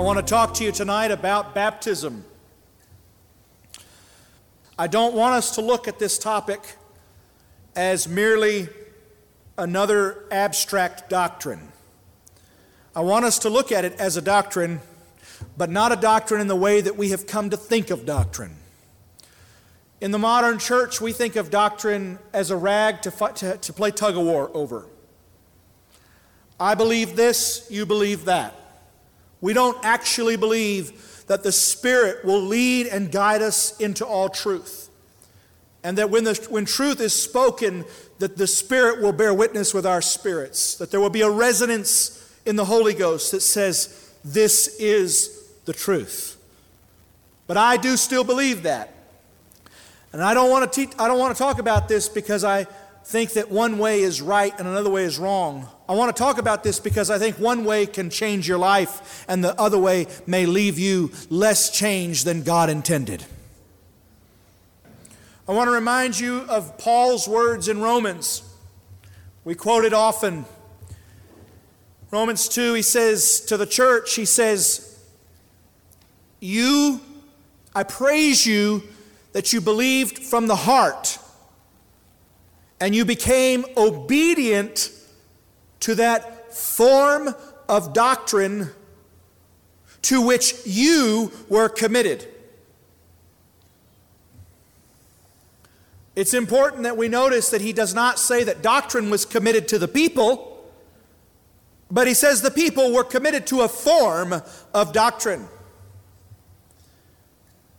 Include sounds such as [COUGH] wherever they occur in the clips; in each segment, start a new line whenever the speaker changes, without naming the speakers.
want to talk to you tonight about baptism. I don't want us to look at this topic as merely another abstract doctrine. I want us to look at it as a doctrine, but not a doctrine in the way that we have come to think of doctrine. In the modern church, we think of doctrine as a rag to, fight, to, to play tug of war over. I believe this, you believe that. We don't actually believe that the Spirit will lead and guide us into all truth. And that when, the, when truth is spoken, that the Spirit will bear witness with our spirits, that there will be a resonance in the Holy Ghost that says, This is the truth. But I do still believe that. And I don't want to, te- I don't want to talk about this because I think that one way is right and another way is wrong. I want to talk about this because I think one way can change your life and the other way may leave you less changed than God intended. I want to remind you of Paul's words in Romans. We quote it often. Romans 2, he says to the church, he says, You, I praise you that you believed from the heart and you became obedient to that form of doctrine to which you were committed. It's important that we notice that he does not say that doctrine was committed to the people, but he says the people were committed to a form of doctrine.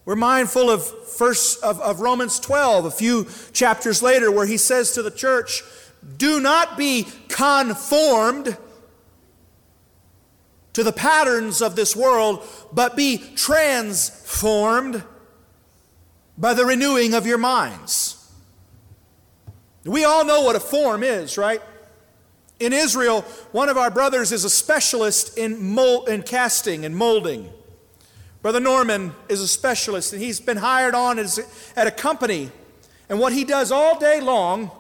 We're mindful of first of, of Romans 12, a few chapters later, where he says to the church, Do not be conformed to the patterns of this world, but be transformed by the renewing of your minds. We all know what a form is, right? In Israel, one of our brothers is a specialist in, mold, in casting and molding. Brother Norman is a specialist, and he's been hired on as, at a company. And what he does all day long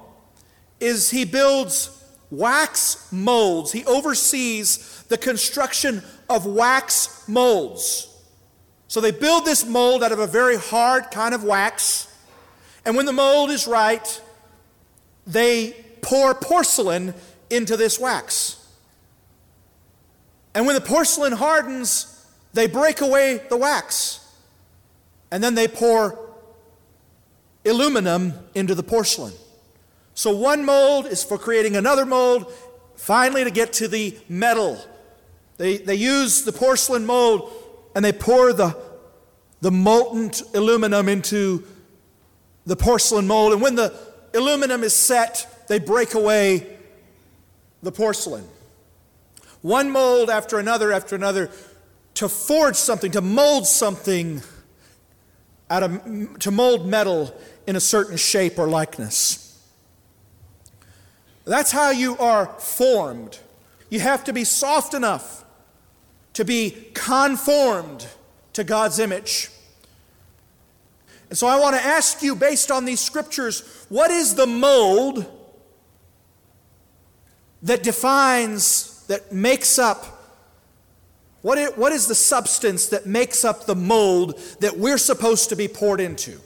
is he builds wax molds. He oversees the construction of wax molds. So they build this mold out of a very hard kind of wax. And when the mold is right, they pour porcelain into this wax. And when the porcelain hardens, they break away the wax and then they pour aluminum into the porcelain. So one mold is for creating another mold, finally, to get to the metal. They, they use the porcelain mold and they pour the, the molten aluminum into the porcelain mold. And when the aluminum is set, they break away the porcelain. One mold after another after another to forge something, to mold something out of, to mold metal in a certain shape or likeness. That's how you are formed. You have to be soft enough to be conformed to God's image. And so I want to ask you, based on these scriptures, what is the mold that defines, that makes up what is, what is the substance that makes up the mold that we're supposed to be poured into?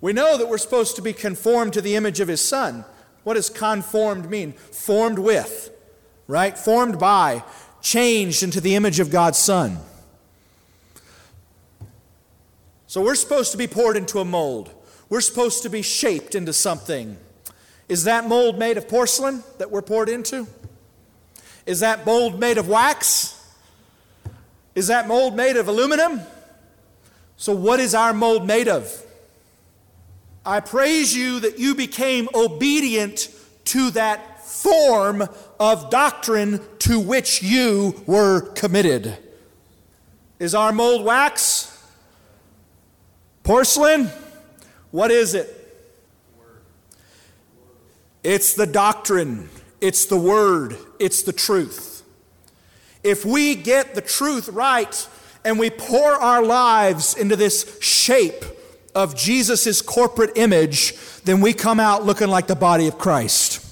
We know that we're supposed to be conformed to the image of His Son. What does conformed mean? Formed with, right? Formed by, changed into the image of God's Son. So we're supposed to be poured into a mold. We're supposed to be shaped into something. Is that mold made of porcelain that we're poured into? Is that mold made of wax? Is that mold made of aluminum? So, what is our mold made of? I praise you that you became obedient to that form of doctrine to which you were committed. Is our mold wax? Porcelain? What is it? It's the doctrine. It's the Word, it's the truth. If we get the truth right and we pour our lives into this shape of Jesus' corporate image, then we come out looking like the body of Christ.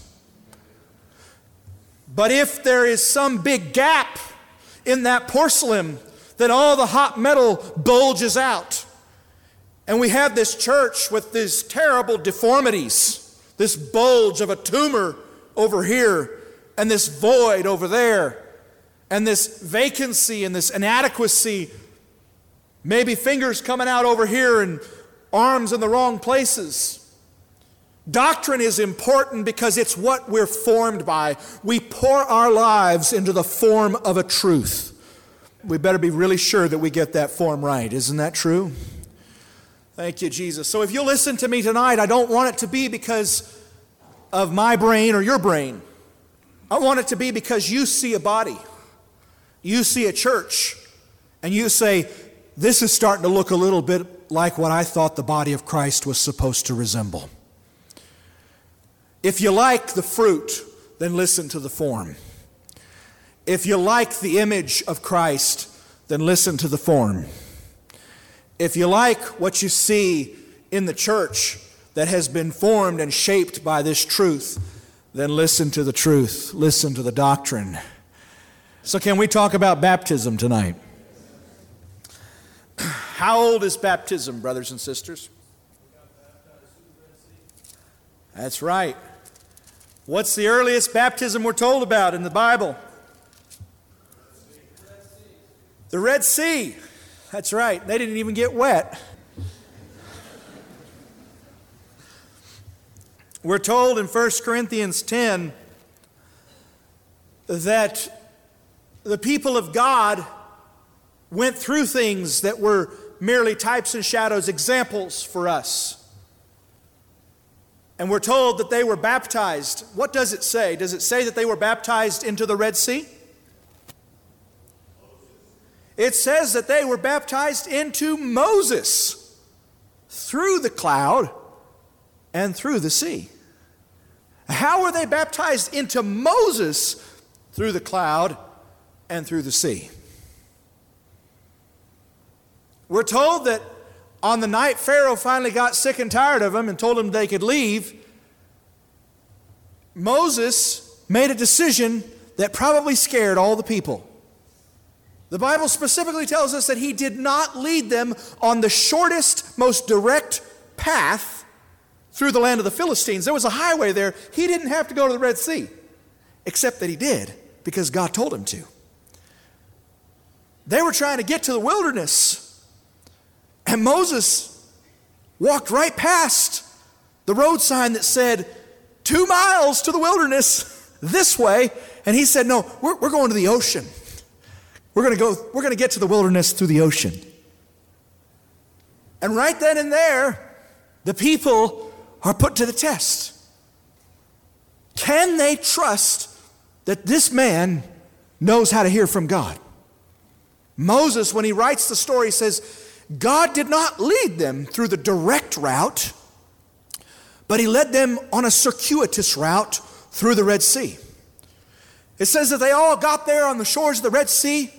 But if there is some big gap in that porcelain then all the hot metal bulges out. And we have this church with these terrible deformities this bulge of a tumor over here, and this void over there, and this vacancy and this inadequacy. Maybe fingers coming out over here and arms in the wrong places. Doctrine is important because it's what we're formed by. We pour our lives into the form of a truth. We better be really sure that we get that form right. Isn't that true? Thank you, Jesus. So if you listen to me tonight, I don't want it to be because of my brain or your brain. I want it to be because you see a body, you see a church, and you say, This is starting to look a little bit like what I thought the body of Christ was supposed to resemble. If you like the fruit, then listen to the form. If you like the image of Christ, then listen to the form. If you like what you see in the church that has been formed and shaped by this truth, then listen to the truth, listen to the doctrine. So, can we talk about baptism tonight? How old is baptism, brothers and sisters? That's right. What's the earliest baptism we're told about in the Bible? The Red Sea. That's right. They didn't even get wet. We're told in 1 Corinthians 10 that the people of God went through things that were merely types and shadows, examples for us. And we're told that they were baptized. What does it say? Does it say that they were baptized into the Red Sea? It says that they were baptized into Moses through the cloud and through the sea. How were they baptized into Moses through the cloud and through the sea? We're told that on the night Pharaoh finally got sick and tired of them and told them they could leave, Moses made a decision that probably scared all the people. The Bible specifically tells us that he did not lead them on the shortest, most direct path through the land of the Philistines. There was a highway there. He didn't have to go to the Red Sea, except that he did because God told him to. They were trying to get to the wilderness. And Moses walked right past the road sign that said, two miles to the wilderness this way. And he said, No, we're, we're going to the ocean. We're going to go, we're going to get to the wilderness through the ocean. And right then and there, the people are put to the test. Can they trust that this man knows how to hear from God? Moses, when he writes the story, says, God did not lead them through the direct route, but He led them on a circuitous route through the Red Sea. It says that they all got there on the shores of the Red Sea,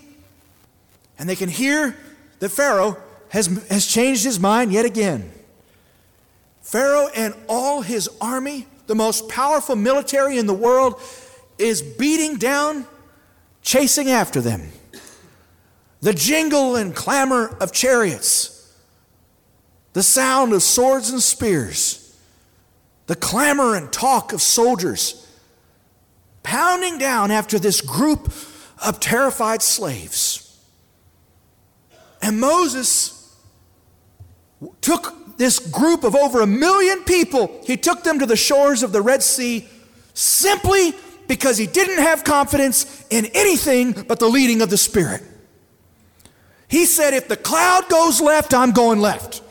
and they can hear that Pharaoh has, has changed his mind yet again. Pharaoh and all his army, the most powerful military in the world, is beating down, chasing after them the jingle and clamor of chariots, the sound of swords and spears, the clamor and talk of soldiers pounding down after this group of terrified slaves. And Moses took this group of over a million people, he took them to the shores of the Red Sea simply because he didn't have confidence in anything but the leading of the Spirit. He said, if the cloud goes left, I'm going left.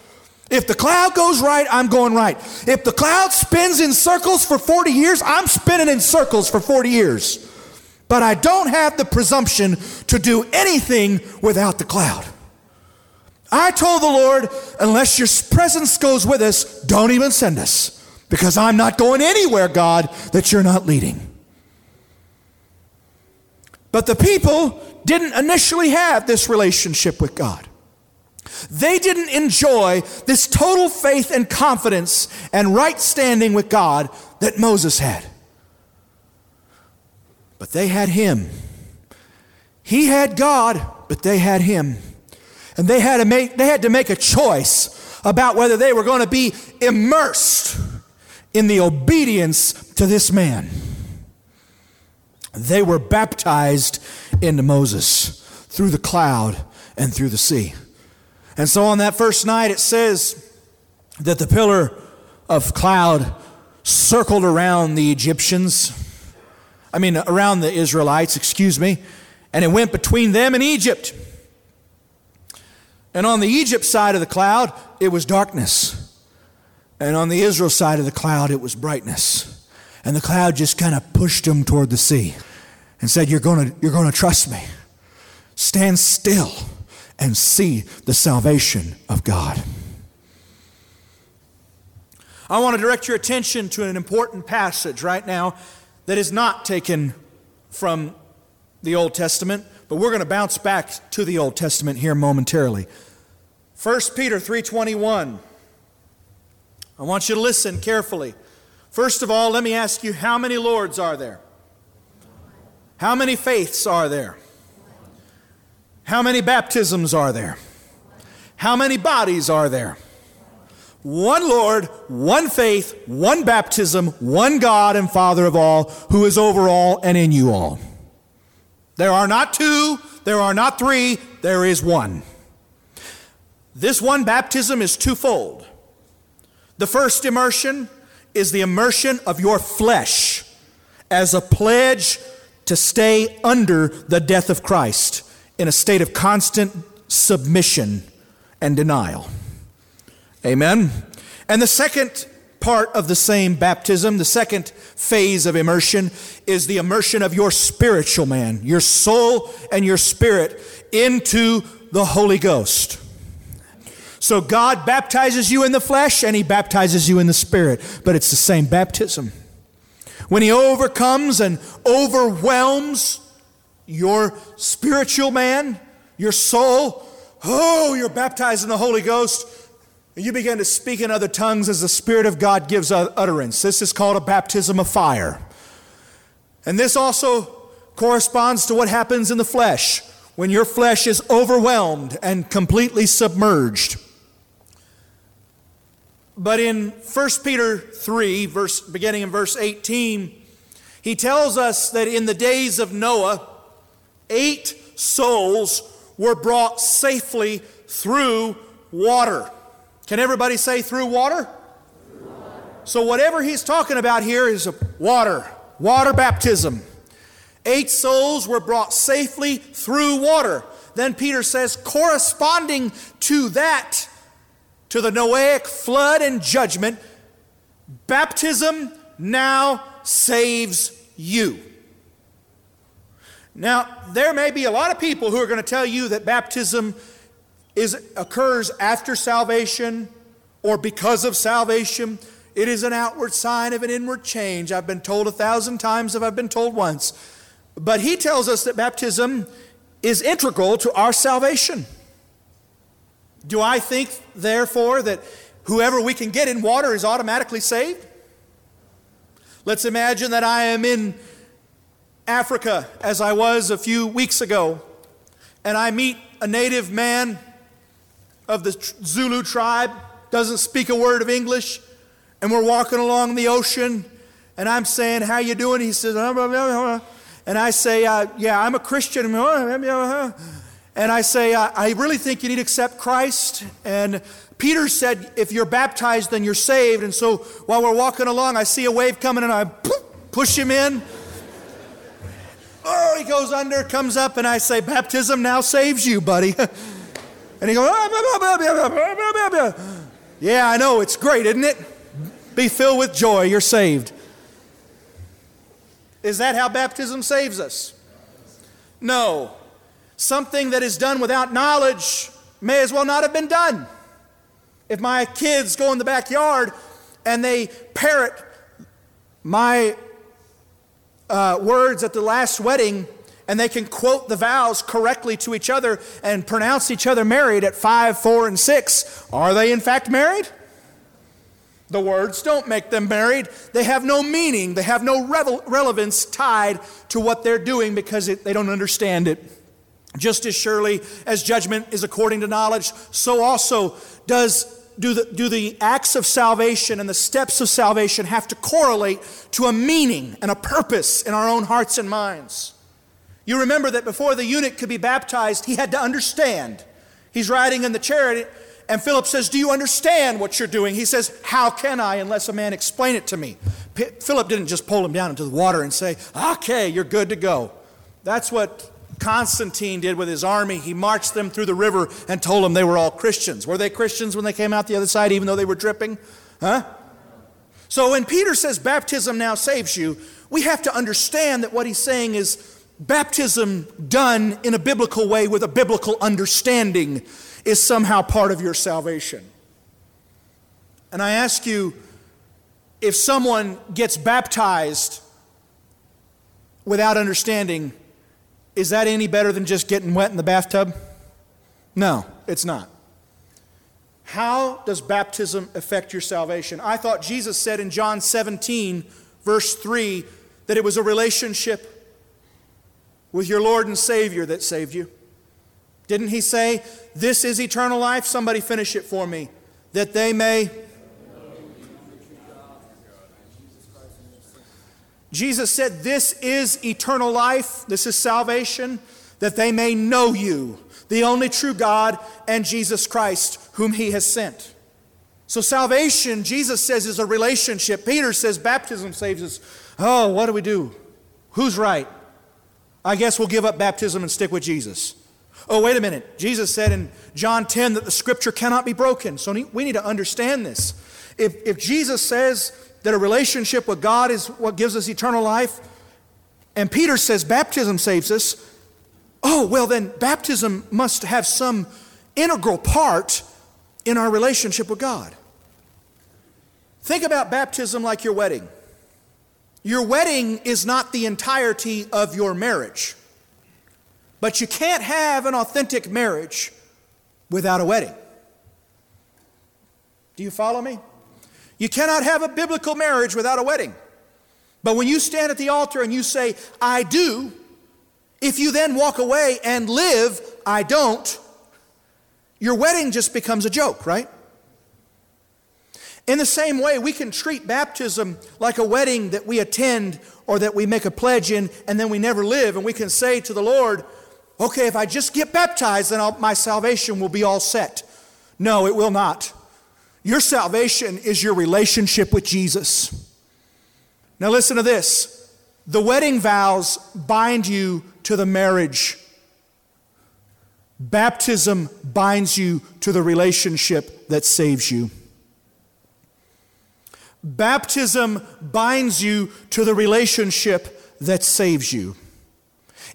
If the cloud goes right, I'm going right. If the cloud spins in circles for 40 years, I'm spinning in circles for 40 years. But I don't have the presumption to do anything without the cloud. I told the Lord, unless your presence goes with us, don't even send us. Because I'm not going anywhere, God, that you're not leading. But the people didn't initially have this relationship with God. They didn't enjoy this total faith and confidence and right standing with God that Moses had. But they had him. He had God, but they had him. And they had to make, they had to make a choice about whether they were going to be immersed in the obedience to this man. They were baptized into Moses through the cloud and through the sea. And so on that first night, it says that the pillar of cloud circled around the Egyptians, I mean, around the Israelites, excuse me, and it went between them and Egypt. And on the Egypt side of the cloud, it was darkness. And on the Israel side of the cloud, it was brightness. And the cloud just kind of pushed them toward the sea and said, You're going to, you're going to trust me. Stand still and see the salvation of God. I want to direct your attention to an important passage right now that is not taken from the Old Testament, but we're going to bounce back to the Old Testament here momentarily. 1 Peter 3:21 I want you to listen carefully. First of all, let me ask you how many lords are there? How many faiths are there? How many baptisms are there? How many bodies are there? One Lord, one faith, one baptism, one God and Father of all, who is over all and in you all. There are not two, there are not three, there is one. This one baptism is twofold. The first immersion is the immersion of your flesh as a pledge to stay under the death of Christ in a state of constant submission and denial. Amen. And the second part of the same baptism, the second phase of immersion, is the immersion of your spiritual man, your soul and your spirit into the Holy Ghost. So God baptizes you in the flesh and He baptizes you in the spirit, but it's the same baptism. When He overcomes and overwhelms your spiritual man, your soul, oh, you're baptized in the Holy Ghost. And you begin to speak in other tongues as the Spirit of God gives utterance. This is called a baptism of fire. And this also corresponds to what happens in the flesh when your flesh is overwhelmed and completely submerged. But in 1 Peter 3, verse, beginning in verse 18, he tells us that in the days of Noah, eight souls were brought safely through water. Can everybody say through water? Through water. So, whatever he's talking about here is water, water baptism. Eight souls were brought safely through water. Then Peter says, corresponding to that, to the Noahic flood and judgment, baptism now saves you. Now, there may be a lot of people who are going to tell you that baptism is, occurs after salvation or because of salvation. It is an outward sign of an inward change. I've been told a thousand times if I've been told once. But he tells us that baptism is integral to our salvation. Do I think, therefore, that whoever we can get in water is automatically saved? Let's imagine that I am in Africa, as I was a few weeks ago, and I meet a native man of the Zulu tribe, doesn't speak a word of English, and we're walking along the ocean, and I'm saying, "How you doing?" He says, and I say, uh, "Yeah, I'm a Christian." [LAUGHS] And I say, I really think you need to accept Christ. And Peter said, if you're baptized, then you're saved. And so while we're walking along, I see a wave coming and I push him in. Oh, he goes under, comes up, and I say, Baptism now saves you, buddy. [LAUGHS] and he goes, Yeah, I know, it's great, isn't it? Be filled with joy, you're saved. Is that how baptism saves us? No. Something that is done without knowledge may as well not have been done. If my kids go in the backyard and they parrot my uh, words at the last wedding and they can quote the vows correctly to each other and pronounce each other married at five, four, and six, are they in fact married? The words don't make them married. They have no meaning. They have no relevance tied to what they're doing because it, they don't understand it. Just as surely as judgment is according to knowledge, so also does do the, do the acts of salvation and the steps of salvation have to correlate to a meaning and a purpose in our own hearts and minds. You remember that before the eunuch could be baptized, he had to understand. He's riding in the chariot, and Philip says, Do you understand what you're doing? He says, How can I unless a man explain it to me? P- Philip didn't just pull him down into the water and say, Okay, you're good to go. That's what Constantine did with his army. He marched them through the river and told them they were all Christians. Were they Christians when they came out the other side, even though they were dripping? Huh? So when Peter says baptism now saves you, we have to understand that what he's saying is baptism done in a biblical way with a biblical understanding is somehow part of your salvation. And I ask you if someone gets baptized without understanding, is that any better than just getting wet in the bathtub? No, it's not. How does baptism affect your salvation? I thought Jesus said in John 17, verse 3, that it was a relationship with your Lord and Savior that saved you. Didn't he say, This is eternal life? Somebody finish it for me. That they may. Jesus said, This is eternal life. This is salvation. That they may know you, the only true God, and Jesus Christ, whom he has sent. So, salvation, Jesus says, is a relationship. Peter says baptism saves us. Oh, what do we do? Who's right? I guess we'll give up baptism and stick with Jesus. Oh, wait a minute. Jesus said in John 10 that the scripture cannot be broken. So we need to understand this. If, if Jesus says that a relationship with God is what gives us eternal life, and Peter says baptism saves us, oh, well, then baptism must have some integral part in our relationship with God. Think about baptism like your wedding. Your wedding is not the entirety of your marriage. But you can't have an authentic marriage without a wedding. Do you follow me? You cannot have a biblical marriage without a wedding. But when you stand at the altar and you say, I do, if you then walk away and live, I don't, your wedding just becomes a joke, right? In the same way, we can treat baptism like a wedding that we attend or that we make a pledge in and then we never live. And we can say to the Lord, okay, if I just get baptized, then I'll, my salvation will be all set. No, it will not. Your salvation is your relationship with Jesus. Now, listen to this the wedding vows bind you to the marriage, baptism binds you to the relationship that saves you. Baptism binds you to the relationship that saves you.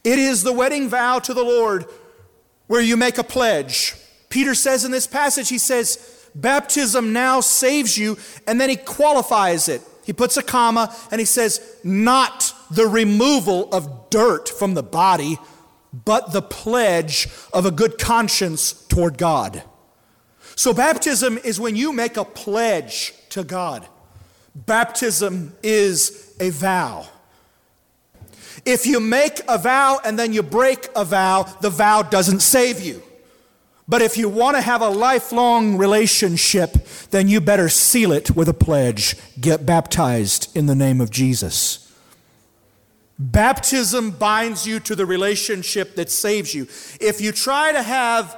It is the wedding vow to the Lord where you make a pledge. Peter says in this passage, he says, Baptism now saves you, and then he qualifies it. He puts a comma and he says, Not the removal of dirt from the body, but the pledge of a good conscience toward God. So, baptism is when you make a pledge to God. Baptism is a vow. If you make a vow and then you break a vow, the vow doesn't save you. But if you want to have a lifelong relationship, then you better seal it with a pledge. Get baptized in the name of Jesus. Baptism binds you to the relationship that saves you. If you try to have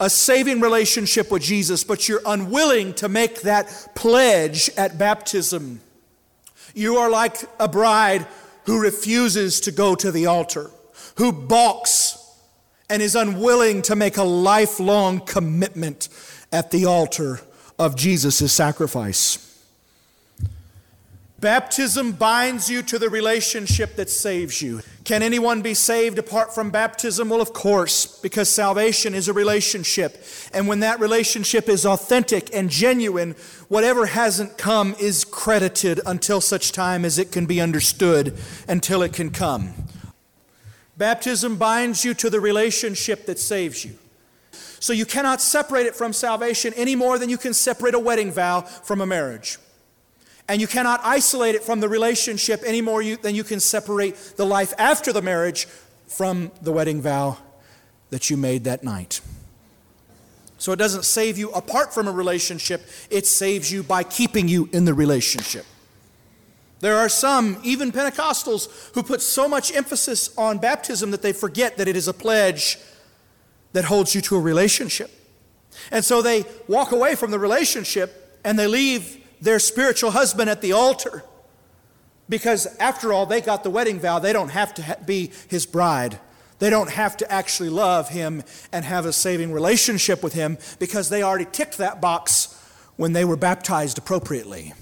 a saving relationship with Jesus, but you're unwilling to make that pledge at baptism, you are like a bride who refuses to go to the altar, who balks and is unwilling to make a lifelong commitment at the altar of Jesus' sacrifice. Baptism binds you to the relationship that saves you. Can anyone be saved apart from baptism? Well, of course, because salvation is a relationship. And when that relationship is authentic and genuine, whatever hasn't come is credited until such time as it can be understood, until it can come. Baptism binds you to the relationship that saves you. So you cannot separate it from salvation any more than you can separate a wedding vow from a marriage. And you cannot isolate it from the relationship any more than you can separate the life after the marriage from the wedding vow that you made that night. So it doesn't save you apart from a relationship, it saves you by keeping you in the relationship. There are some, even Pentecostals, who put so much emphasis on baptism that they forget that it is a pledge that holds you to a relationship. And so they walk away from the relationship and they leave their spiritual husband at the altar because, after all, they got the wedding vow. They don't have to be his bride. They don't have to actually love him and have a saving relationship with him because they already ticked that box when they were baptized appropriately.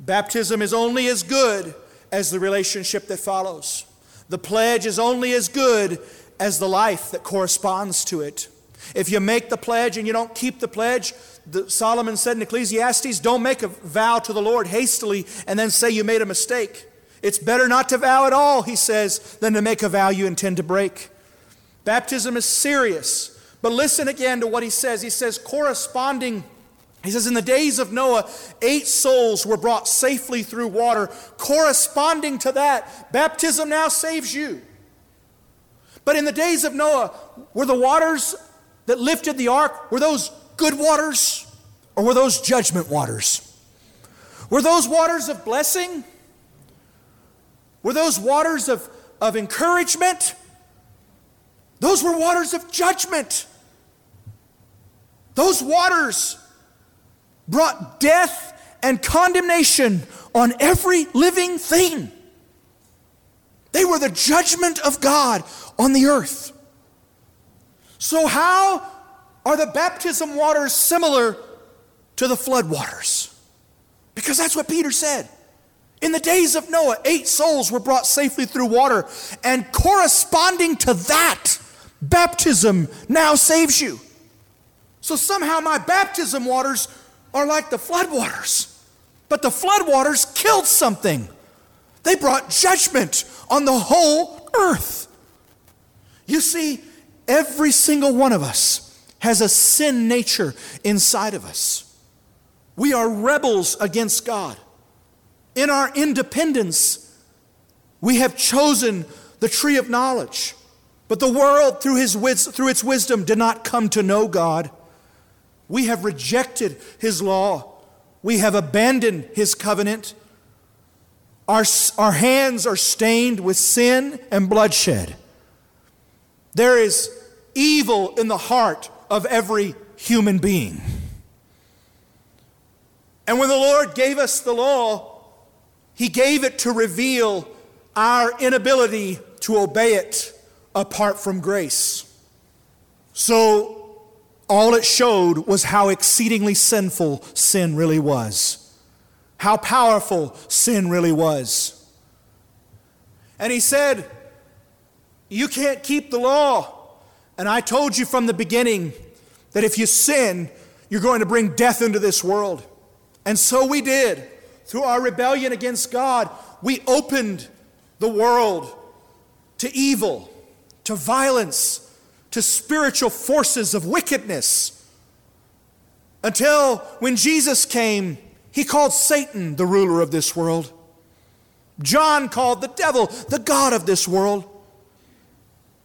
Baptism is only as good as the relationship that follows. The pledge is only as good as the life that corresponds to it. If you make the pledge and you don't keep the pledge, the, Solomon said in Ecclesiastes, don't make a vow to the Lord hastily and then say you made a mistake. It's better not to vow at all, he says, than to make a vow you intend to break. Baptism is serious. But listen again to what he says. He says, corresponding he says, In the days of Noah, eight souls were brought safely through water. Corresponding to that, baptism now saves you. But in the days of Noah, were the waters that lifted the ark, were those good waters or were those judgment waters? Were those waters of blessing? Were those waters of, of encouragement? Those were waters of judgment. Those waters brought death and condemnation on every living thing. They were the judgment of God on the earth. So, how are the baptism waters similar to the flood waters? Because that's what Peter said. In the days of Noah, eight souls were brought safely through water, and corresponding to that, baptism now saves you. So somehow my baptism waters are like the floodwaters. But the floodwaters killed something. They brought judgment on the whole earth. You see, every single one of us has a sin nature inside of us. We are rebels against God. In our independence, we have chosen the tree of knowledge. But the world, through, his, through its wisdom, did not come to know God. We have rejected His law. We have abandoned His covenant. Our, our hands are stained with sin and bloodshed. There is evil in the heart of every human being. And when the Lord gave us the law, He gave it to reveal our inability to obey it apart from grace. So all it showed was how exceedingly sinful sin really was, how powerful sin really was. And he said, You can't keep the law. And I told you from the beginning that if you sin, you're going to bring death into this world. And so we did. Through our rebellion against God, we opened the world to evil, to violence, to spiritual forces of wickedness. Until when Jesus came, he called Satan the ruler of this world. John called the devil the God of this world.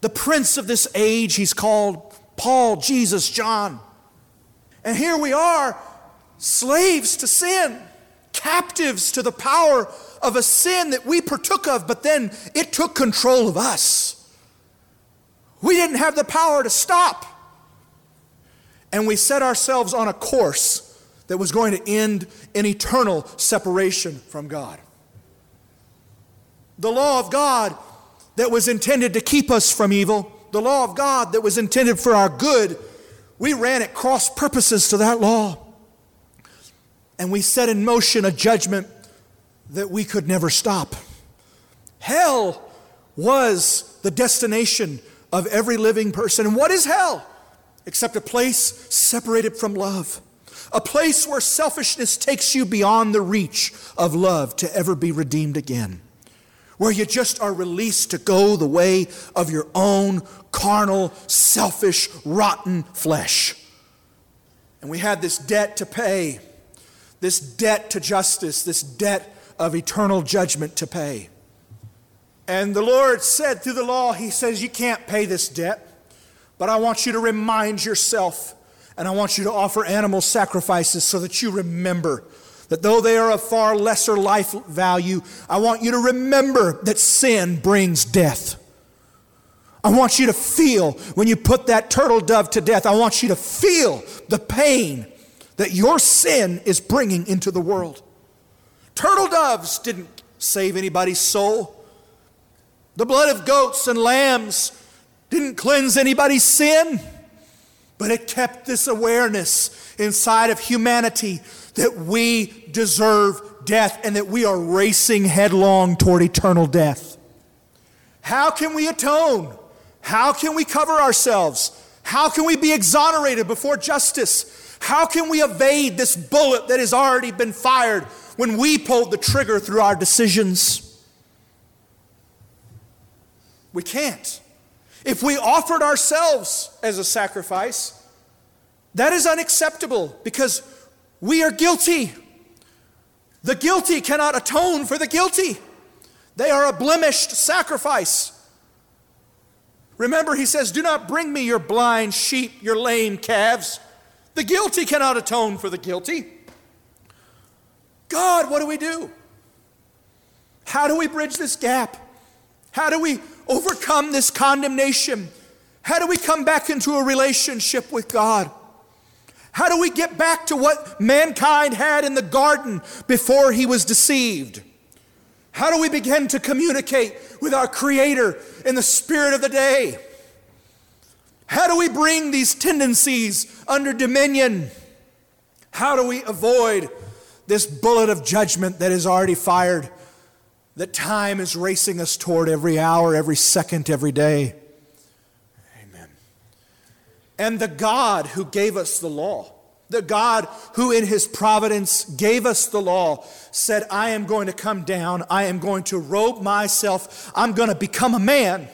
The prince of this age, he's called Paul, Jesus, John. And here we are, slaves to sin, captives to the power of a sin that we partook of, but then it took control of us. We didn't have the power to stop. And we set ourselves on a course that was going to end in eternal separation from God. The law of God that was intended to keep us from evil, the law of God that was intended for our good, we ran at cross purposes to that law. And we set in motion a judgment that we could never stop. Hell was the destination of every living person. And what is hell? Except a place separated from love. A place where selfishness takes you beyond the reach of love to ever be redeemed again. Where you just are released to go the way of your own carnal, selfish, rotten flesh. And we had this debt to pay, this debt to justice, this debt of eternal judgment to pay. And the Lord said through the law, He says, You can't pay this debt. But I want you to remind yourself, and I want you to offer animal sacrifices so that you remember that though they are of far lesser life value, I want you to remember that sin brings death. I want you to feel when you put that turtle dove to death, I want you to feel the pain that your sin is bringing into the world. Turtle doves didn't save anybody's soul. The blood of goats and lambs didn't cleanse anybody's sin, but it kept this awareness inside of humanity that we deserve death and that we are racing headlong toward eternal death. How can we atone? How can we cover ourselves? How can we be exonerated before justice? How can we evade this bullet that has already been fired when we pulled the trigger through our decisions? We can't. If we offered ourselves as a sacrifice, that is unacceptable because we are guilty. The guilty cannot atone for the guilty. They are a blemished sacrifice. Remember, he says, Do not bring me your blind sheep, your lame calves. The guilty cannot atone for the guilty. God, what do we do? How do we bridge this gap? How do we overcome this condemnation? How do we come back into a relationship with God? How do we get back to what mankind had in the garden before he was deceived? How do we begin to communicate with our Creator in the spirit of the day? How do we bring these tendencies under dominion? How do we avoid this bullet of judgment that is already fired, that time is racing us toward every hour, every second, every day? Amen. And the God who gave us the law, the God who in his providence gave us the law, said, I am going to come down, I am going to robe myself, I'm going to become a man.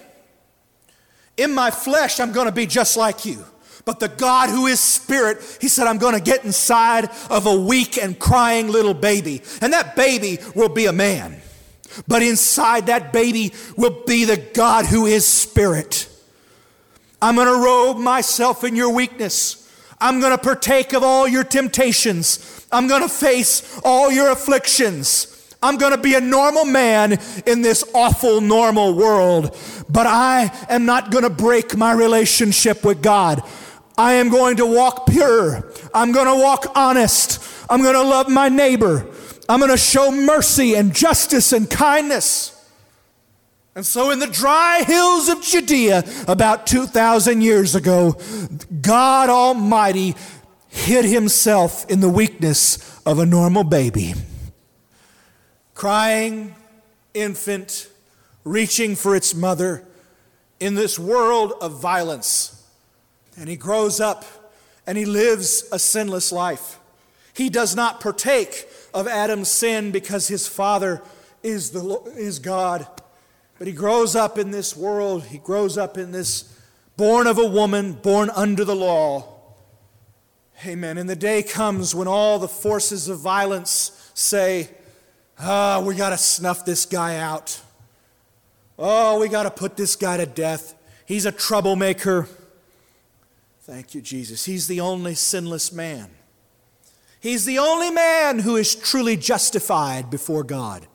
In my flesh, I'm going to be just like you. But the God who is spirit, he said, I'm going to get inside of a weak and crying little baby. And that baby will be a man. But inside that baby will be the God who is spirit. I'm going to robe myself in your weakness. I'm going to partake of all your temptations. I'm going to face all your afflictions. I'm going to be a normal man in this awful normal world, but I am not going to break my relationship with God. I am going to walk pure. I'm going to walk honest. I'm going to love my neighbor. I'm going to show mercy and justice and kindness. And so, in the dry hills of Judea, about 2,000 years ago, God Almighty hid himself in the weakness of a normal baby. Crying infant, reaching for its mother in this world of violence. And he grows up and he lives a sinless life. He does not partake of Adam's sin because his father is, the, is God. But he grows up in this world, he grows up in this born of a woman, born under the law. Amen. And the day comes when all the forces of violence say, Ah, oh, we got to snuff this guy out. Oh, we got to put this guy to death. He's a troublemaker. Thank you, Jesus. He's the only sinless man. He's the only man who is truly justified before God.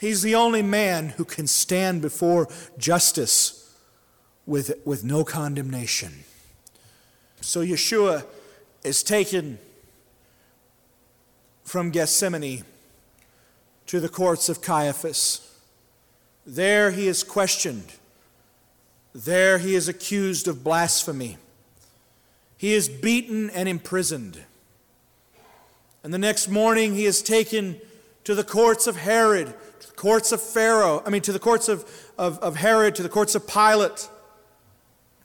He's the only man who can stand before justice with, with no condemnation. So Yeshua is taken from Gethsemane to the courts of Caiaphas. There he is questioned. There he is accused of blasphemy. He is beaten and imprisoned. And the next morning he is taken to the courts of Herod to the courts of Pharaoh, I mean, to the courts of, of, of Herod, to the courts of Pilate.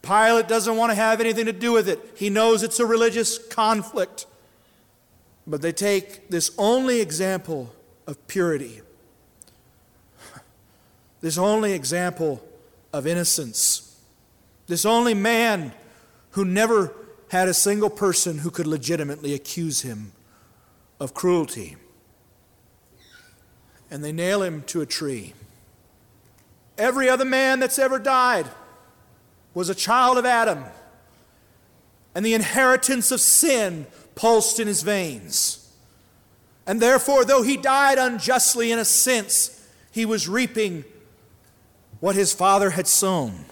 Pilate doesn't want to have anything to do with it. He knows it's a religious conflict. But they take this only example of purity, this only example of innocence, this only man who never had a single person who could legitimately accuse him of cruelty and they nail him to a tree. Every other man that's ever died, was a child of Adam, and the inheritance of sin pulsed in his veins. And therefore, though he died unjustly in a sense, he was reaping what his father had sown.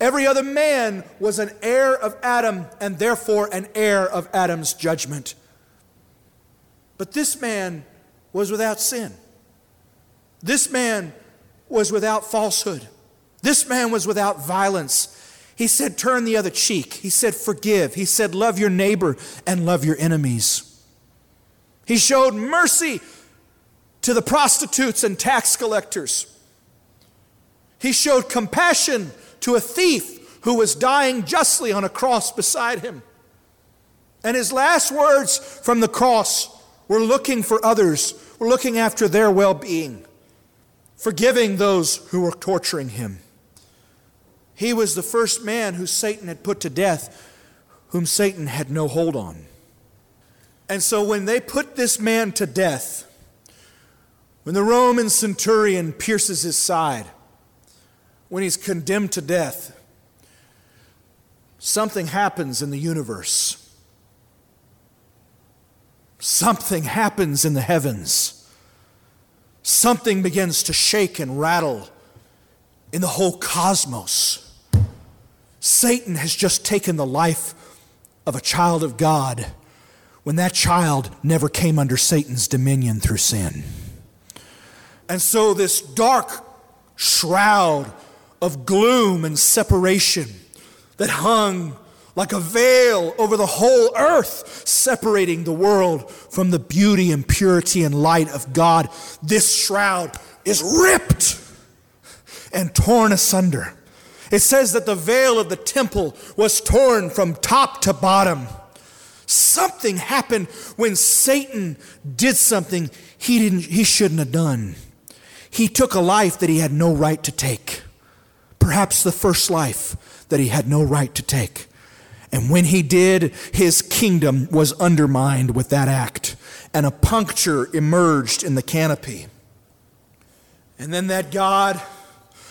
Every other man was an heir of Adam and therefore an heir of Adam's judgment. But this man was without sin. This man was without falsehood. This man was without violence. He said, Turn the other cheek. He said, Forgive. He said, Love your neighbor and love your enemies. He showed mercy to the prostitutes and tax collectors. He showed compassion to a thief who was dying justly on a cross beside him. And his last words from the cross were looking for others, were looking after their well being, forgiving those who were torturing him. He was the first man who Satan had put to death, whom Satan had no hold on. And so when they put this man to death, when the Roman centurion pierces his side, when he's condemned to death, something happens in the universe. Something happens in the heavens. Something begins to shake and rattle in the whole cosmos. Satan has just taken the life of a child of God when that child never came under Satan's dominion through sin. And so, this dark shroud of gloom and separation that hung like a veil over the whole earth, separating the world from the beauty and purity and light of God, this shroud is ripped and torn asunder. It says that the veil of the temple was torn from top to bottom. Something happened when Satan did something he, didn't, he shouldn't have done. He took a life that he had no right to take, perhaps the first life that he had no right to take. And when he did, his kingdom was undermined with that act, and a puncture emerged in the canopy. And then that God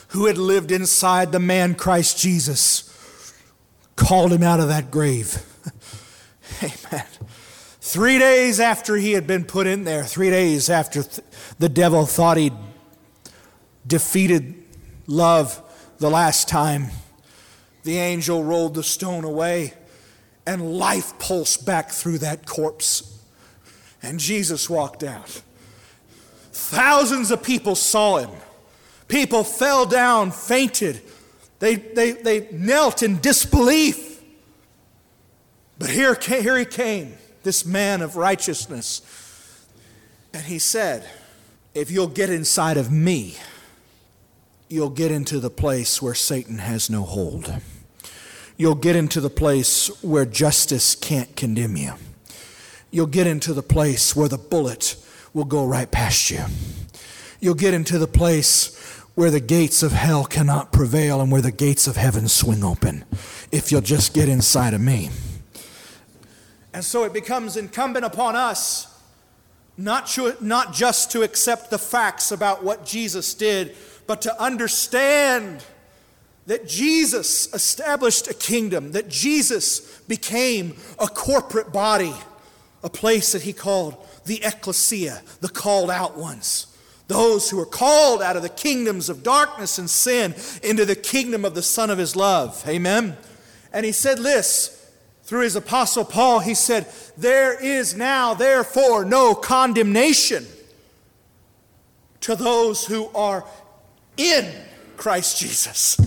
who had lived inside the man Christ Jesus called him out of that grave. [LAUGHS] Amen. Three days after he had been put in there, three days after th- the devil thought he'd defeated love the last time, the angel rolled the stone away and life pulsed back through that corpse. And Jesus walked out. Thousands of people saw him. People fell down, fainted. They, they, they knelt in disbelief. But here, here he came, this man of righteousness. And he said, If you'll get inside of me, you'll get into the place where Satan has no hold. You'll get into the place where justice can't condemn you. You'll get into the place where the bullet will go right past you. You'll get into the place where the gates of hell cannot prevail and where the gates of heaven swing open if you'll just get inside of me. And so it becomes incumbent upon us not, to, not just to accept the facts about what Jesus did, but to understand that Jesus established a kingdom, that Jesus became a corporate body, a place that he called the ecclesia, the called out ones. Those who are called out of the kingdoms of darkness and sin into the kingdom of the Son of his love. Amen. And he said this through his apostle Paul, he said, There is now, therefore, no condemnation to those who are in Christ Jesus.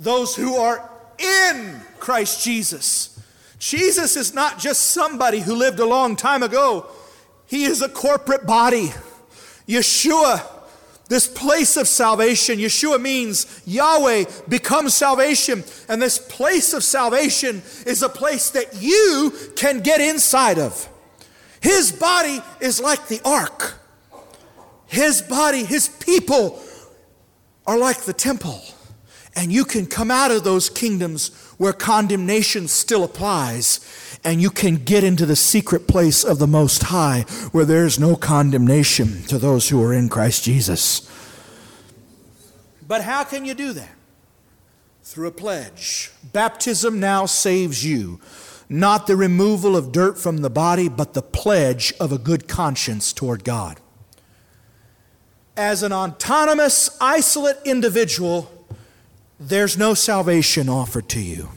Those who are in Christ Jesus. Jesus is not just somebody who lived a long time ago, he is a corporate body. Yeshua this place of salvation, Yeshua means Yahweh becomes salvation. And this place of salvation is a place that you can get inside of. His body is like the ark. His body, his people are like the temple. And you can come out of those kingdoms where condemnation still applies, and you can get into the secret place of the Most High where there's no condemnation to those who are in Christ Jesus. But how can you do that? through a pledge. Baptism now saves you. Not the removal of dirt from the body, but the pledge of a good conscience toward God. As an autonomous, isolate individual, there's no salvation offered to you.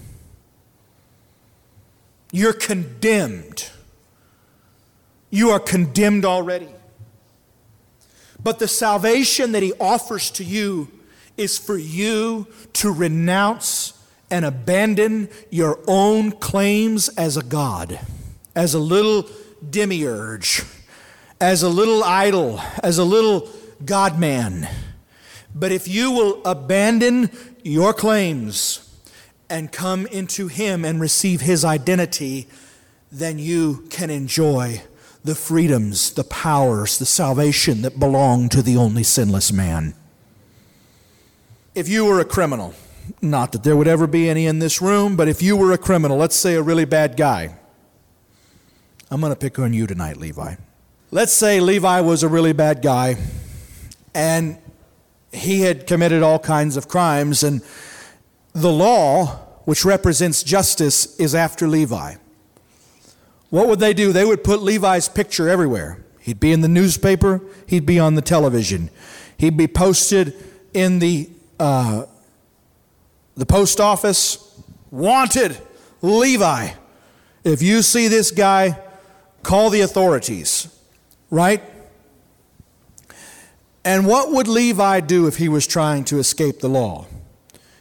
You're condemned. You are condemned already. But the salvation that He offers to you is for you to renounce and abandon your own claims as a God, as a little demiurge, as a little idol, as a little God man. But if you will abandon your claims and come into Him and receive His identity, then you can enjoy the freedoms, the powers, the salvation that belong to the only sinless man. If you were a criminal, not that there would ever be any in this room, but if you were a criminal, let's say a really bad guy, I'm going to pick on you tonight, Levi. Let's say Levi was a really bad guy and he had committed all kinds of crimes, and the law, which represents justice, is after Levi. What would they do? They would put Levi's picture everywhere. He'd be in the newspaper, he'd be on the television, he'd be posted in the uh, the post office. Wanted Levi. If you see this guy, call the authorities. Right? And what would Levi do if he was trying to escape the law?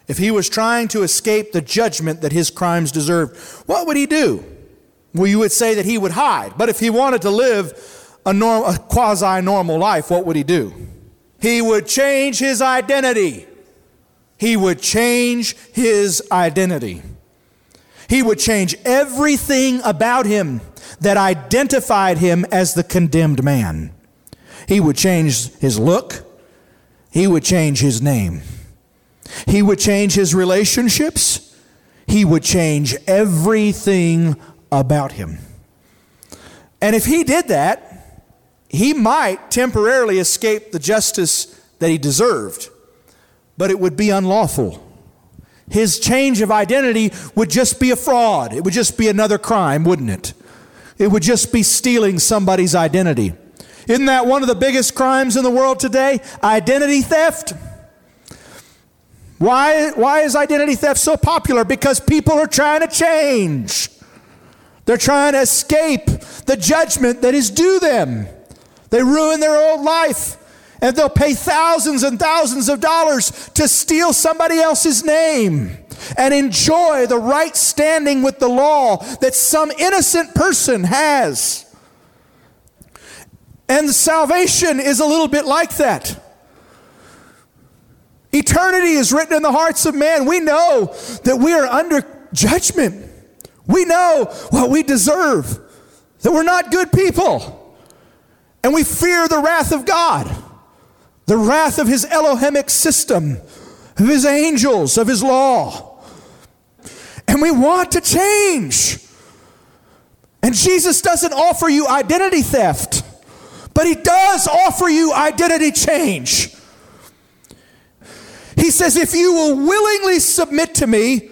If he was trying to escape the judgment that his crimes deserved, what would he do? Well, you would say that he would hide. But if he wanted to live a, norm, a quasi normal life, what would he do? He would change his identity. He would change his identity. He would change everything about him that identified him as the condemned man. He would change his look. He would change his name. He would change his relationships. He would change everything about him. And if he did that, he might temporarily escape the justice that he deserved, but it would be unlawful. His change of identity would just be a fraud. It would just be another crime, wouldn't it? It would just be stealing somebody's identity. Isn't that one of the biggest crimes in the world today? Identity theft. Why, why is identity theft so popular? Because people are trying to change. They're trying to escape the judgment that is due them. They ruin their old life and they'll pay thousands and thousands of dollars to steal somebody else's name and enjoy the right standing with the law that some innocent person has. And salvation is a little bit like that. Eternity is written in the hearts of man. We know that we are under judgment. We know what we deserve, that we're not good people. And we fear the wrath of God, the wrath of his Elohimic system, of his angels, of his law. And we want to change. And Jesus doesn't offer you identity theft. But he does offer you identity change. He says, if you will willingly submit to me,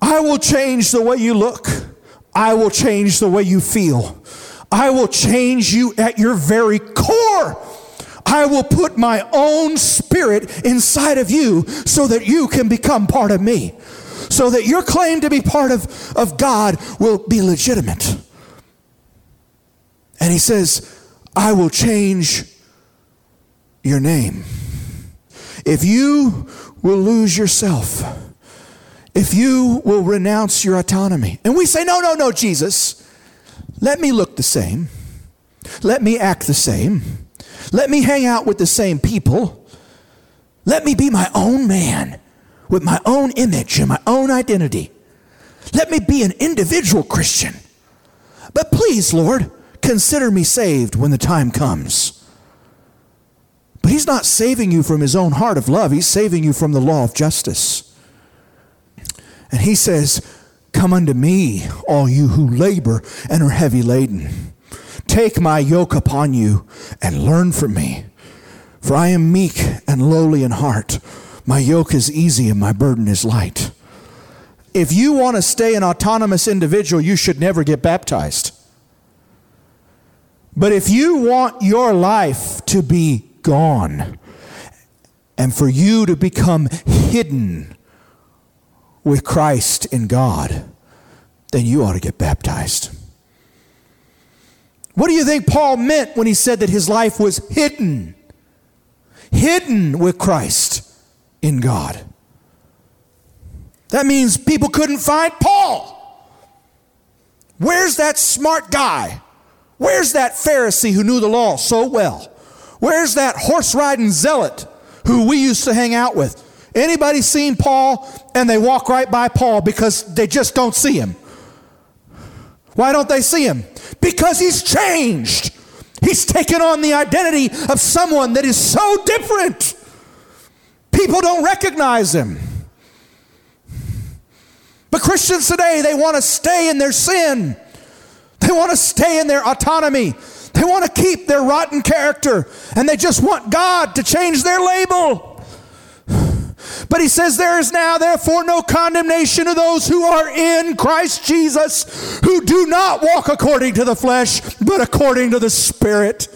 I will change the way you look. I will change the way you feel. I will change you at your very core. I will put my own spirit inside of you so that you can become part of me. So that your claim to be part of, of God will be legitimate. And he says, I will change your name. If you will lose yourself, if you will renounce your autonomy. And we say, no, no, no, Jesus, let me look the same. Let me act the same. Let me hang out with the same people. Let me be my own man with my own image and my own identity. Let me be an individual Christian. But please, Lord, Consider me saved when the time comes. But he's not saving you from his own heart of love, he's saving you from the law of justice. And he says, Come unto me, all you who labor and are heavy laden. Take my yoke upon you and learn from me. For I am meek and lowly in heart, My yoke is easy and my burden is light. If you want to stay an autonomous individual, you should never get baptized. But if you want your life to be gone and for you to become hidden with Christ in God, then you ought to get baptized. What do you think Paul meant when he said that his life was hidden? Hidden with Christ in God. That means people couldn't find Paul. Where's that smart guy? Where's that Pharisee who knew the law so well? Where's that horse riding zealot who we used to hang out with? Anybody seen Paul and they walk right by Paul because they just don't see him? Why don't they see him? Because he's changed. He's taken on the identity of someone that is so different. People don't recognize him. But Christians today, they want to stay in their sin. They want to stay in their autonomy. They want to keep their rotten character. And they just want God to change their label. [SIGHS] But he says, There is now, therefore, no condemnation to those who are in Christ Jesus, who do not walk according to the flesh, but according to the Spirit.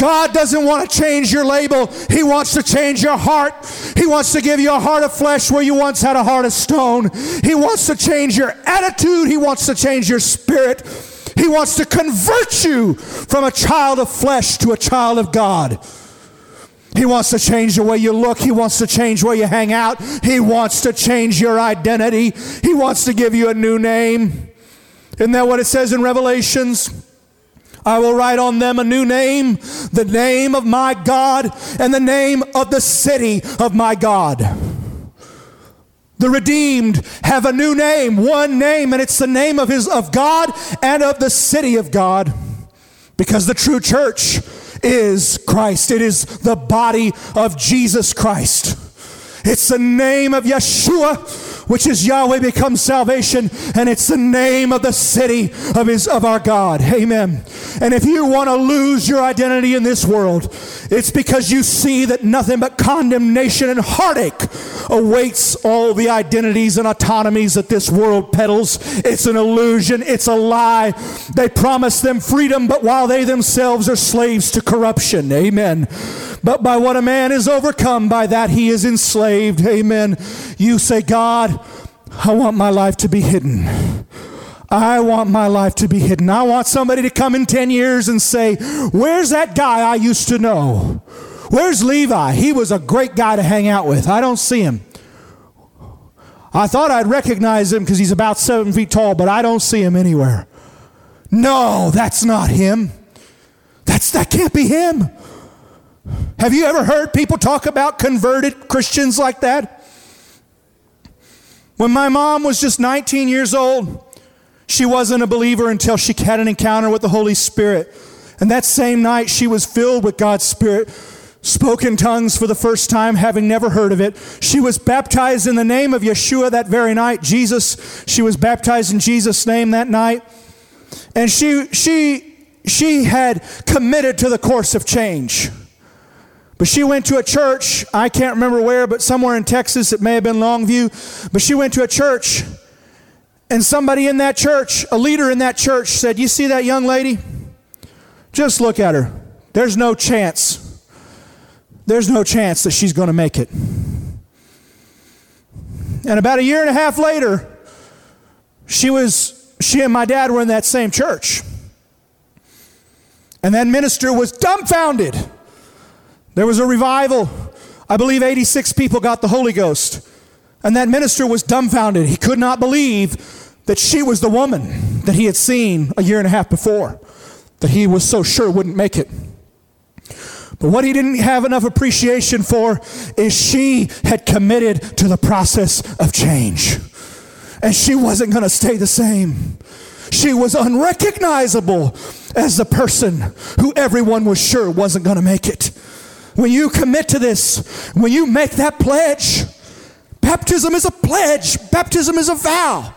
God doesn't want to change your label. He wants to change your heart. He wants to give you a heart of flesh where you once had a heart of stone. He wants to change your attitude. He wants to change your spirit. He wants to convert you from a child of flesh to a child of God. He wants to change the way you look. He wants to change where you hang out. He wants to change your identity. He wants to give you a new name. Isn't that what it says in Revelations? I will write on them a new name, the name of my God, and the name of the city of my God. The redeemed have a new name, one name, and it's the name of his of God and of the city of God. Because the true church is Christ. It is the body of Jesus Christ. It's the name of Yeshua which is Yahweh becomes salvation, and it's the name of the city of his of our God. Amen. And if you want to lose your identity in this world, it's because you see that nothing but condemnation and heartache awaits all the identities and autonomies that this world peddles. It's an illusion, it's a lie. They promise them freedom, but while they themselves are slaves to corruption. Amen. But by what a man is overcome, by that he is enslaved. Amen. You say, God, I want my life to be hidden. I want my life to be hidden. I want somebody to come in 10 years and say, Where's that guy I used to know? Where's Levi? He was a great guy to hang out with. I don't see him. I thought I'd recognize him because he's about seven feet tall, but I don't see him anywhere. No, that's not him. That's that can't be him. Have you ever heard people talk about converted Christians like that? When my mom was just 19 years old, she wasn't a believer until she had an encounter with the Holy Spirit. And that same night, she was filled with God's Spirit, spoke in tongues for the first time, having never heard of it. She was baptized in the name of Yeshua that very night. Jesus, she was baptized in Jesus' name that night. And she, she, she had committed to the course of change. But she went to a church, I can't remember where, but somewhere in Texas, it may have been Longview. But she went to a church, and somebody in that church, a leader in that church, said, You see that young lady? Just look at her. There's no chance. There's no chance that she's going to make it. And about a year and a half later, she was she and my dad were in that same church. And that minister was dumbfounded there was a revival. I believe 86 people got the Holy Ghost. And that minister was dumbfounded. He could not believe that she was the woman that he had seen a year and a half before, that he was so sure wouldn't make it. But what he didn't have enough appreciation for is she had committed to the process of change. And she wasn't going to stay the same. She was unrecognizable as the person who everyone was sure wasn't going to make it. When you commit to this, when you make that pledge, baptism is a pledge, baptism is a vow.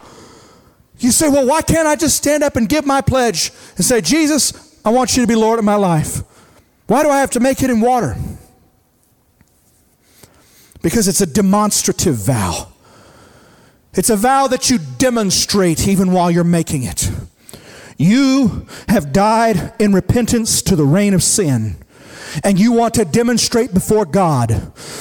You say, well, why can't I just stand up and give my pledge and say, Jesus, I want you to be Lord of my life? Why do I have to make it in water? because it's a demonstrative vow. It's a vow that you demonstrate even while you're making it. You have died in repentance to the reign of sin and you want to demonstrate before God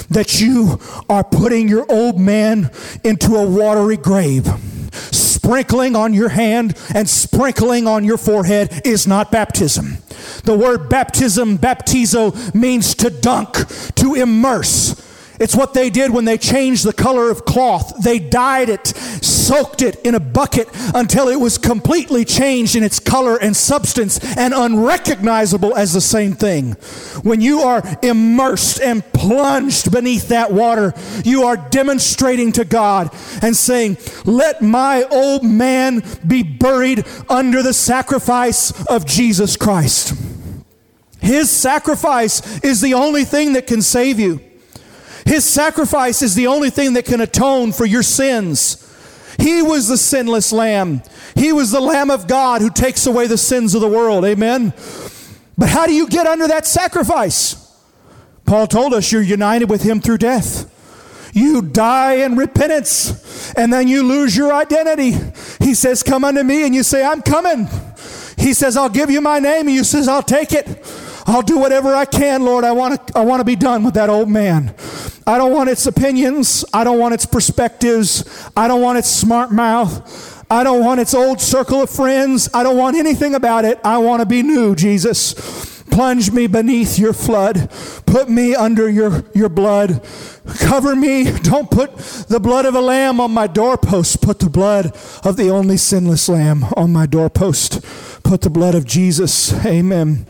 that you are putting your old man into a watery grave, sprinkling on your hand and sprinkling on your forehead is not baptism. The word baptism, baptizo, means to dunk, to immerse. It's what they did when they changed the color of cloth. They dyed it, soaked it in a bucket until it was completely changed in its color and substance and unrecognizable as the same thing. When you are immersed and plunged beneath that water, you are demonstrating to God and saying, Let my old man be buried under the sacrifice of Jesus Christ. His sacrifice is the only thing that can save you. His sacrifice is the only thing that can atone for your sins. He was the sinless lamb. He was the lamb of God who takes away the sins of the world. Amen. But how do you get under that sacrifice? Paul told us you're united with him through death. You die in repentance and then you lose your identity. He says, Come unto me, and you say, I'm coming. He says, I'll give you my name, and you says, I'll take it. I'll do whatever I can, Lord. I want to I want to be done with that old man. I don't want its opinions. I don't want its perspectives. I don't want its smart mouth. I don't want its old circle of friends. I don't want anything about it. I want to be new, Jesus. Plunge me beneath your flood. Put me under your, your blood. Cover me. Don't put the blood of a lamb on my doorpost. Put the blood of the only sinless lamb on my doorpost. Put the blood of Jesus. Amen.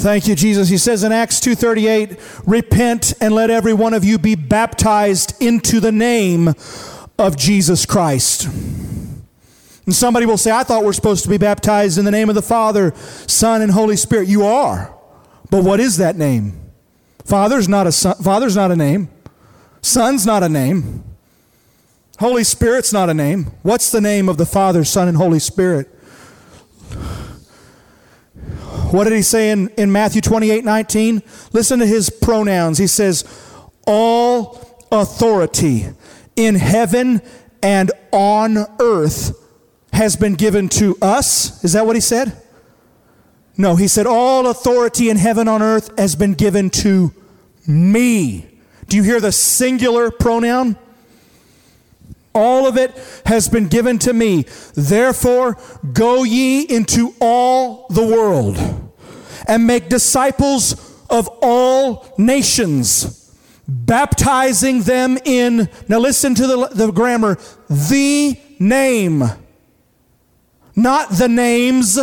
Thank you, Jesus. He says in Acts 2.38, repent and let every one of you be baptized into the name of Jesus Christ. And somebody will say, I thought we're supposed to be baptized in the name of the Father, Son, and Holy Spirit. You are. But what is that name? Father's not a son, Father's not a name. Son's not a name. Holy Spirit's not a name. What's the name of the Father, Son, and Holy Spirit? What did he say in, in Matthew 28 19? Listen to his pronouns. He says, All authority in heaven and on earth has been given to us. Is that what he said? No, he said, All authority in heaven on earth has been given to me. Do you hear the singular pronoun? All of it has been given to me. Therefore, go ye into all the world and make disciples of all nations, baptizing them in, now listen to the, the grammar, the name. Not the names,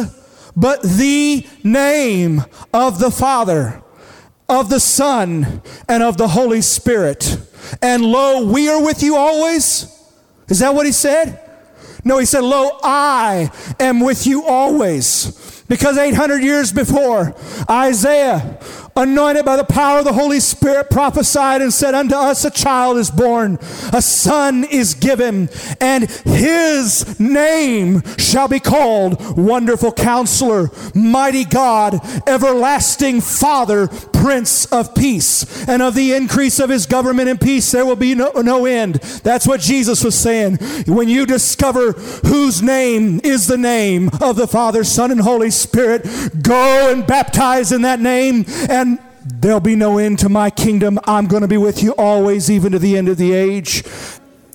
but the name of the Father, of the Son, and of the Holy Spirit. And lo, we are with you always is that what he said? No, he said, Lo, I am with you always. Because 800 years before, Isaiah anointed by the power of the Holy Spirit, prophesied and said, Unto us a child is born, a son is given, and his name shall be called Wonderful Counselor, Mighty God, Everlasting Father, Prince of Peace. And of the increase of his government and peace, there will be no, no end. That's what Jesus was saying. When you discover whose name is the name of the Father, Son, and Holy Spirit, go and baptize in that name and There'll be no end to my kingdom. I'm going to be with you always, even to the end of the age.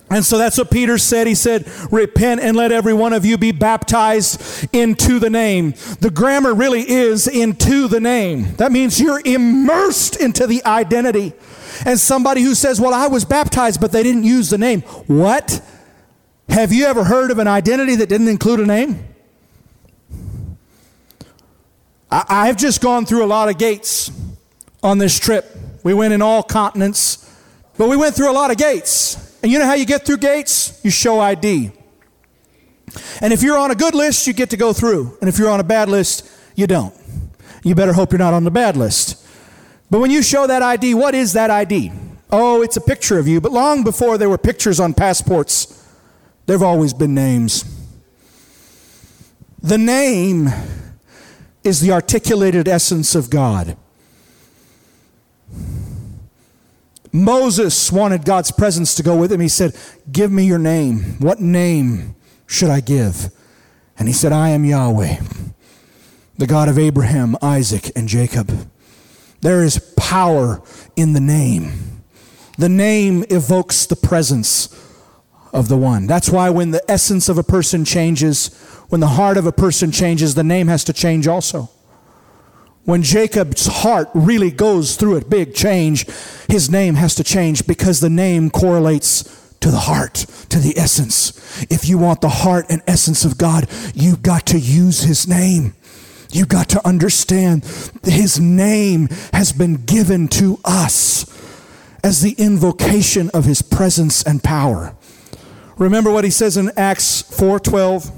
And so that's what Peter said. He said, Repent and let every one of you be baptized into the name. The grammar really is into the name. That means you're immersed into the identity. And somebody who says, Well, I was baptized, but they didn't use the name. What? Have you ever heard of an identity that didn't include a name? I, have just gone through a lot of gates on this trip. We went in all continents, but we went through a lot of gates. And you know how you get through gates? You show ID. And if you're on a good list, you get to go through. And if you're on a bad list, you don't. You better hope you're not on the bad list. But when you show that ID, what is that ID? Oh, it's a picture of you. But long before there were pictures on passports, there have always been names. The name is the articulated essence of God. Moses wanted God's presence to go with him. He said, Give me your name. What name should I give? And he said, I am Yahweh, the God of Abraham, Isaac, and Jacob. There is power in the name. The name evokes the presence of the one. That's why when the essence of a person changes, when the heart of a person changes, the name has to change also. When Jacob's heart really goes through a big change, his name has to change because the name correlates to the heart, to the essence. If you want the heart and essence of God, you've got to use his name. You've got to understand his name has been given to us as the invocation of his presence and power. Remember what he says in Acts 4:12?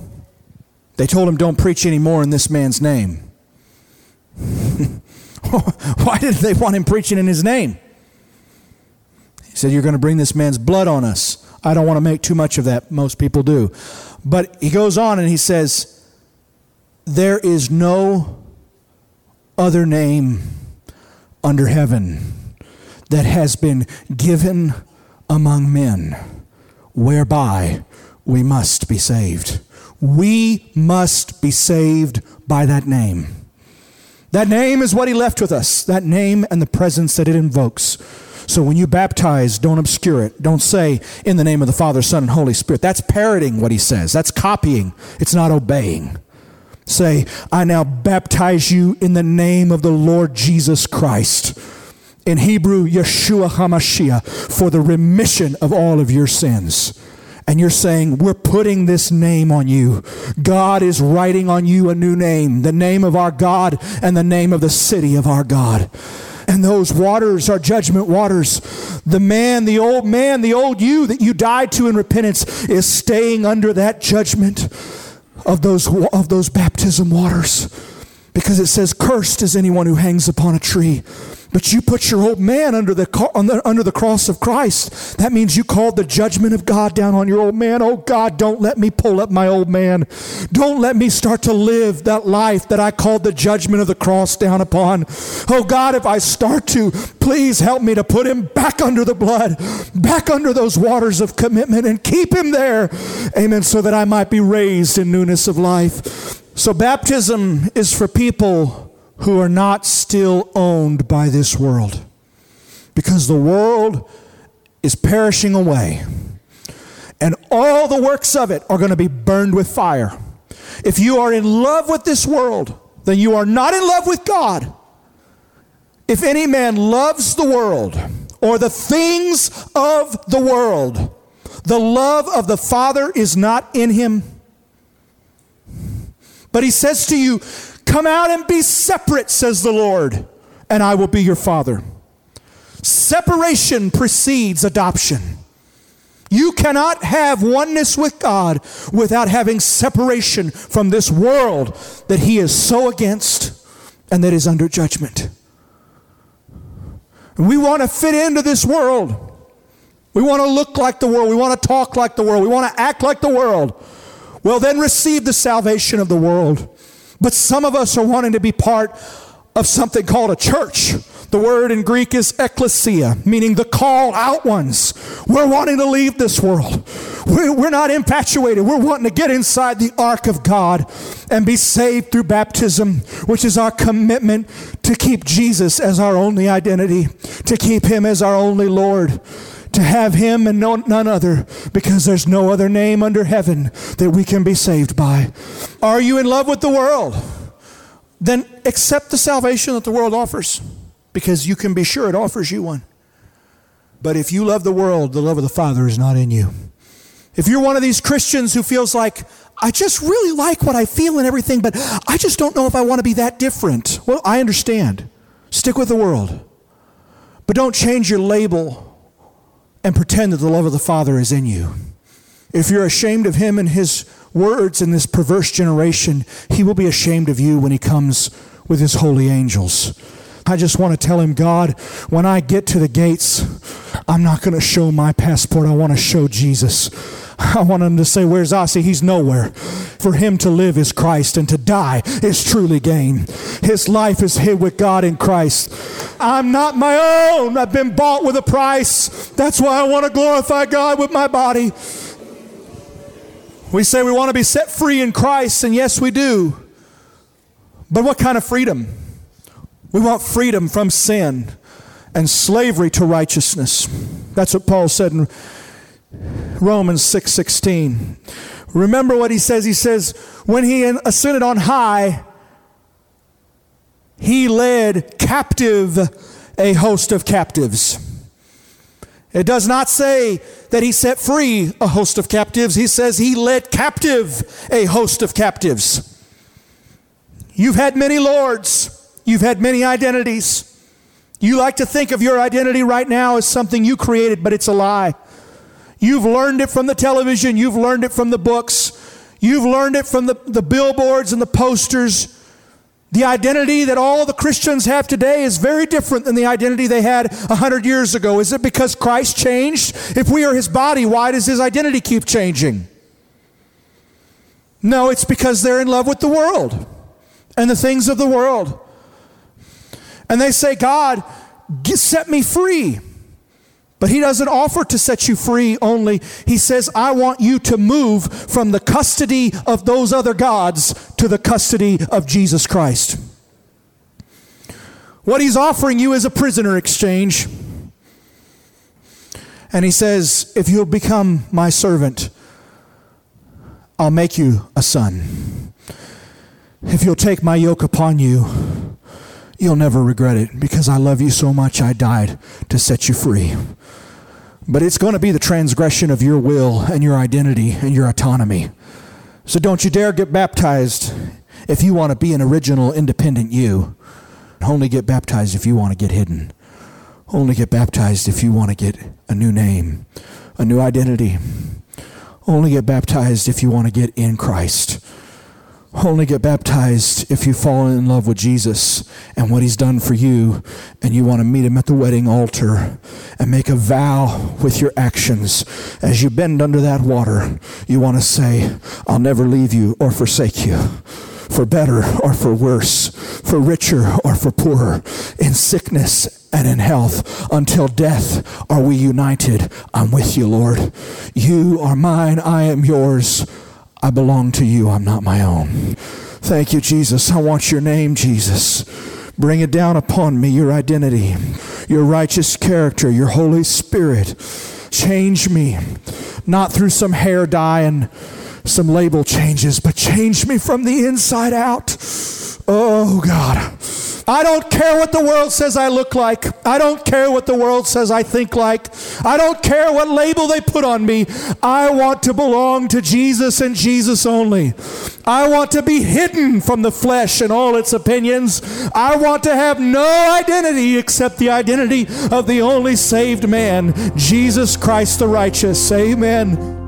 They told him don't preach anymore in this man's name. [LAUGHS] Why did they want him preaching in his name? He said, You're going to bring this man's blood on us. I don't want to make too much of that. Most people do. But he goes on and he says, There is no other name under heaven that has been given among men whereby we must be saved. We must be saved by that name. That name is what he left with us, that name and the presence that it invokes. So when you baptize, don't obscure it. Don't say, in the name of the Father, Son, and Holy Spirit. That's parroting what he says. That's copying. It's not obeying. Say, I now baptize you in the name of the Lord Jesus Christ. In Hebrew, Yeshua HaMashiach, for the remission of all of your sins and you're saying, We're putting this name on you. God is writing on you a new name, the name of our God and the name of the city of our God. And those waters are judgment waters. The man, the old man, the old you that you died to in repentance is staying under that judgment of those, of those baptism waters. Because it says, Cursed is anyone who hangs upon a tree. But you put your old man under the, under the cross of Christ. That means you called the judgment of God down on your old man. Oh God, don't let me pull up my old man. Don't let me start to live that life that I called the judgment of the cross down upon. Oh God, if I start to, please help me to put him back under the blood, back under those waters of commitment and keep him there. Amen. So that I might be raised in newness of life. So baptism is for people who are not still owned by this world. Because the world is perishing away. And all the works of it are going to be burned with fire. If you are in love with this world, then you are not in love with God. If any man loves the world or the things of the world, the love of the Father is not in him. But he says to you, Come out and be separate, says the Lord, and I will be your father. Separation precedes adoption. You cannot have oneness with God without having separation from this world that He is so against and that is under judgment. We want to fit into this world. We want to look like the world. We want to talk like the world. We want to act like the world. Well, then receive the salvation of the world. But some of us are wanting to be part of something called a church. The word in Greek is ekklesia, meaning the call out ones. We're wanting to leave this world. We're not infatuated. We're wanting to get inside the ark of God and be saved through baptism, which is our commitment to keep Jesus as our only identity, to keep Him as our only Lord to have him and no, none other because there's no other name under heaven that we can be saved by. Are you in love with the world? Then accept the salvation that the world offers because you can be sure it offers you one. But if you love the world, the love of the Father is not in you. If you're one of these Christians who feels like, I just really like what I feel and everything, but I just don't know if I want to be that different. Well, I understand. Stick with the world. But don't change your label and pretend that the love of the Father is in you. If you're ashamed of Him and His words in this perverse generation, He will be ashamed of you when He comes with His holy angels. I just want to tell him, God, when I get to the gates, I'm not going to show my passport. I want to show Jesus. I want him to say, Where's Asi? He's nowhere. For him to live is Christ, and to die is truly gain. His life is hid with God in Christ. I'm not my own. I've been bought with a price. That's why I want to glorify God with my body. We say we want to be set free in Christ, and yes, we do. But what kind of freedom? We want freedom from sin and slavery to righteousness. That's what Paul said in Romans 6:16. 6, Remember what he says? He says, when he ascended on high, he led captive a host of captives. It does not say that he set free a host of captives. He says he led captive a host of captives. You've had many lords. You've had many identities. You like to think of your identity right now as something you created, but it's a lie. You've learned it from the television, you've learned it from the books, you've learned it from the, the billboards and the posters. The identity that all the Christians have today is very different than the identity they had a hundred years ago. Is it because Christ changed? If we are his body, why does his identity keep changing? No, it's because they're in love with the world and the things of the world. And they say, God, set me free. But he doesn't offer to set you free only. He says, I want you to move from the custody of those other gods to the custody of Jesus Christ. What he's offering you is a prisoner exchange. And he says, If you'll become my servant, I'll make you a son. If you'll take my yoke upon you, you'll never regret it because I love you so much I died to set you free. But it's going to be the transgression of your will and your identity and your autonomy. So don't you dare get baptized if you want to be an original, independent you. Only get baptized if you want to get hidden. Only get baptized if you want to get a new name, a new identity. Only get baptized if you want to get in Christ only get baptized if you fall in love with Jesus and what he's done for you, and you want to meet him at the wedding altar and make a vow with your actions. As you bend under that water, you want to say, I'll never leave you or forsake you. For better or for worse, for richer or for poorer, in sickness and in health, until death are we united. I'm with you, Lord. You are mine, I am yours. I belong to you. I'm not my own. Thank you, Jesus. I want your name, Jesus. Bring it down upon me, your identity, your righteous character, your Holy Spirit. Change me, not through some hair dye and some label changes, but change me from the inside out. Oh, God. I don't care what the world says I look like. I don't care what the world says I think like. I don't care what label they put on me. I want to belong to Jesus and Jesus only. I want to be hidden from the flesh and all its opinions. I want to have no identity except the identity of the only saved man, Jesus Christ the righteous. Amen.